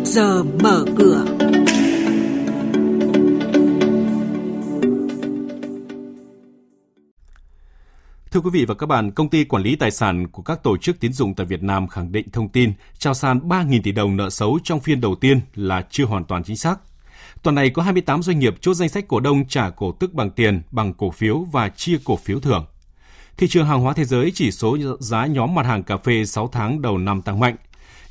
trước giờ mở cửa. Thưa quý vị và các bạn, công ty quản lý tài sản của các tổ chức tín dụng tại Việt Nam khẳng định thông tin trao sàn 3.000 tỷ đồng nợ xấu trong phiên đầu tiên là chưa hoàn toàn chính xác. Tuần này có 28 doanh nghiệp chốt danh sách cổ đông trả cổ tức bằng tiền, bằng cổ phiếu và chia cổ phiếu thưởng. Thị trường hàng hóa thế giới chỉ số giá nhóm mặt hàng cà phê 6 tháng đầu năm tăng mạnh.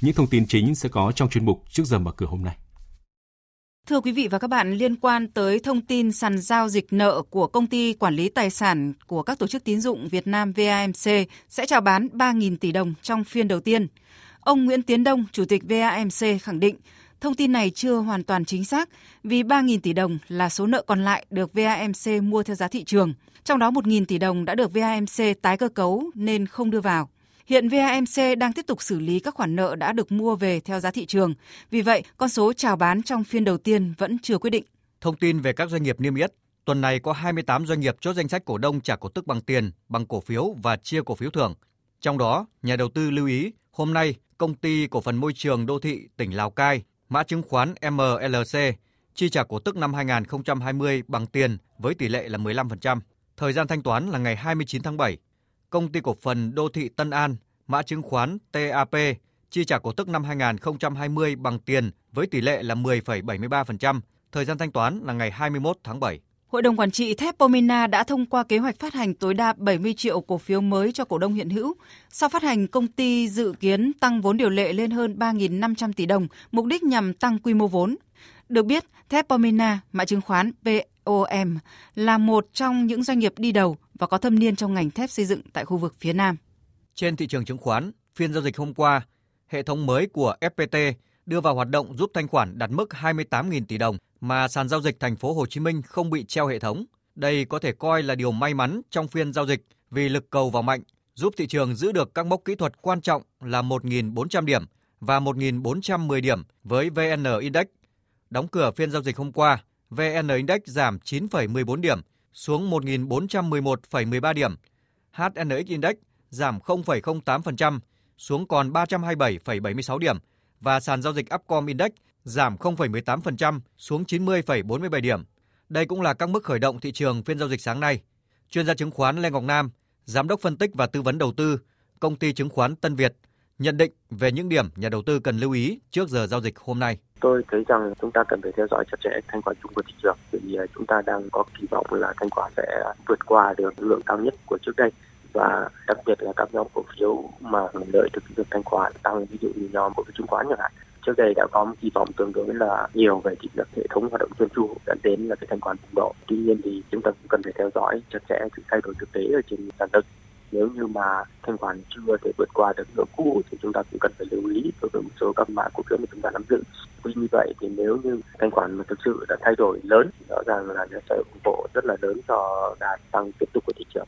Những thông tin chính sẽ có trong chuyên mục trước giờ mở cửa hôm nay. Thưa quý vị và các bạn, liên quan tới thông tin sàn giao dịch nợ của công ty quản lý tài sản của các tổ chức tín dụng Việt Nam VAMC sẽ chào bán 3.000 tỷ đồng trong phiên đầu tiên. Ông Nguyễn Tiến Đông, Chủ tịch VAMC khẳng định thông tin này chưa hoàn toàn chính xác vì 3.000 tỷ đồng là số nợ còn lại được VAMC mua theo giá thị trường. Trong đó 1.000 tỷ đồng đã được VAMC tái cơ cấu nên không đưa vào. Hiện VAMC đang tiếp tục xử lý các khoản nợ đã được mua về theo giá thị trường. Vì vậy, con số chào bán trong phiên đầu tiên vẫn chưa quyết định. Thông tin về các doanh nghiệp niêm yết, tuần này có 28 doanh nghiệp chốt danh sách cổ đông trả cổ tức bằng tiền, bằng cổ phiếu và chia cổ phiếu thưởng. Trong đó, nhà đầu tư lưu ý, hôm nay công ty cổ phần môi trường đô thị tỉnh Lào Cai, mã chứng khoán MLC, chi trả cổ tức năm 2020 bằng tiền với tỷ lệ là 15%. Thời gian thanh toán là ngày 29 tháng 7 công ty cổ phần đô thị Tân An, mã chứng khoán TAP, chi trả cổ tức năm 2020 bằng tiền với tỷ lệ là 10,73%, thời gian thanh toán là ngày 21 tháng 7. Hội đồng quản trị thép Pomina đã thông qua kế hoạch phát hành tối đa 70 triệu cổ phiếu mới cho cổ đông hiện hữu. Sau phát hành, công ty dự kiến tăng vốn điều lệ lên hơn 3.500 tỷ đồng, mục đích nhằm tăng quy mô vốn. Được biết, thép Pomina, mã chứng khoán POM, là một trong những doanh nghiệp đi đầu và có thâm niên trong ngành thép xây dựng tại khu vực phía Nam. Trên thị trường chứng khoán, phiên giao dịch hôm qua, hệ thống mới của FPT đưa vào hoạt động giúp thanh khoản đạt mức 28.000 tỷ đồng mà sàn giao dịch thành phố Hồ Chí Minh không bị treo hệ thống. Đây có thể coi là điều may mắn trong phiên giao dịch vì lực cầu vào mạnh, giúp thị trường giữ được các mốc kỹ thuật quan trọng là 1.400 điểm và 1.410 điểm với VN Index. Đóng cửa phiên giao dịch hôm qua, VN Index giảm 9,14 điểm xuống 1.411,13 điểm. HNX Index giảm 0,08% xuống còn 327,76 điểm và sàn giao dịch Upcom Index giảm 0,18% xuống 90,47 điểm. Đây cũng là các mức khởi động thị trường phiên giao dịch sáng nay. Chuyên gia chứng khoán Lê Ngọc Nam, giám đốc phân tích và tư vấn đầu tư, công ty chứng khoán Tân Việt nhận định về những điểm nhà đầu tư cần lưu ý trước giờ giao dịch hôm nay. Tôi thấy rằng chúng ta cần phải theo dõi chặt chẽ thanh khoản chung của thị trường. Vì chúng ta đang có kỳ vọng là thanh khoản sẽ vượt qua được lượng cao nhất của trước đây. Và đặc biệt là các nhóm cổ phiếu mà hưởng lợi từ việc thanh khoản tăng, ví dụ như nhóm cổ phiếu chứng khoán chẳng hạn. Trước đây đã có một kỳ vọng tương đối là nhiều về thị lực hệ thống hoạt động chuyên chu dẫn đến là cái thanh khoản bùng nổ tuy nhiên thì chúng ta cũng cần phải theo dõi chặt chẽ sự thay đổi thực tế ở trên sàn đất nếu như mà thanh khoản chưa thể vượt qua được ngưỡng cũ thì chúng ta cũng cần phải lưu ý đối với một số các mã cổ phiếu mà chúng ta nắm giữ. Vì như vậy thì nếu như thanh khoản mà thực sự đã thay đổi lớn rõ ràng là nó sẽ ủng hộ rất là lớn cho đà tăng tiếp tục của thị trường.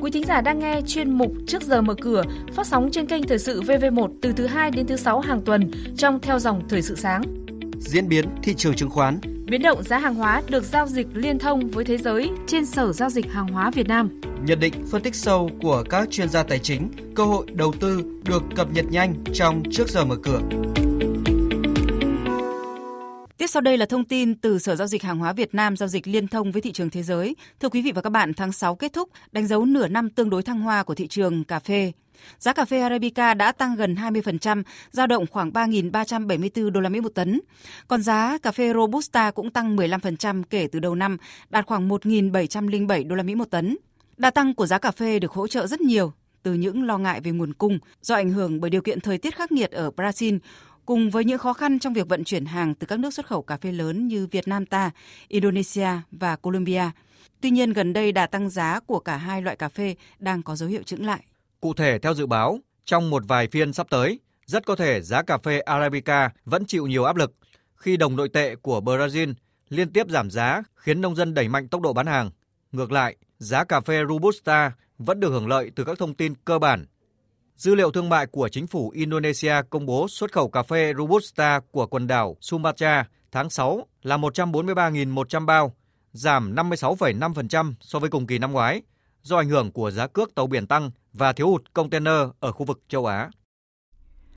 Quý thính giả đang nghe chuyên mục Trước giờ mở cửa phát sóng trên kênh Thời sự VV1 từ thứ 2 đến thứ 6 hàng tuần trong theo dòng Thời sự sáng. Diễn biến thị trường chứng khoán Biến động giá hàng hóa được giao dịch liên thông với thế giới trên Sở Giao dịch Hàng hóa Việt Nam. Nhận định phân tích sâu của các chuyên gia tài chính, cơ hội đầu tư được cập nhật nhanh trong trước giờ mở cửa. Tiếp sau đây là thông tin từ Sở Giao dịch Hàng hóa Việt Nam giao dịch liên thông với thị trường thế giới. Thưa quý vị và các bạn, tháng 6 kết thúc, đánh dấu nửa năm tương đối thăng hoa của thị trường cà phê. Giá cà phê Arabica đã tăng gần 20%, giao động khoảng 3.374 đô la Mỹ một tấn. Còn giá cà phê Robusta cũng tăng 15% kể từ đầu năm, đạt khoảng 1.707 đô la Mỹ một tấn. Đà tăng của giá cà phê được hỗ trợ rất nhiều từ những lo ngại về nguồn cung do ảnh hưởng bởi điều kiện thời tiết khắc nghiệt ở Brazil cùng với những khó khăn trong việc vận chuyển hàng từ các nước xuất khẩu cà phê lớn như Việt Nam ta, Indonesia và Colombia. Tuy nhiên, gần đây đà tăng giá của cả hai loại cà phê đang có dấu hiệu chững lại. Cụ thể, theo dự báo, trong một vài phiên sắp tới, rất có thể giá cà phê Arabica vẫn chịu nhiều áp lực khi đồng nội tệ của Brazil liên tiếp giảm giá khiến nông dân đẩy mạnh tốc độ bán hàng. Ngược lại, giá cà phê Robusta vẫn được hưởng lợi từ các thông tin cơ bản Dữ liệu thương mại của chính phủ Indonesia công bố xuất khẩu cà phê Robusta của quần đảo Sumatra tháng 6 là 143.100 bao, giảm 56,5% so với cùng kỳ năm ngoái, do ảnh hưởng của giá cước tàu biển tăng và thiếu hụt container ở khu vực châu Á.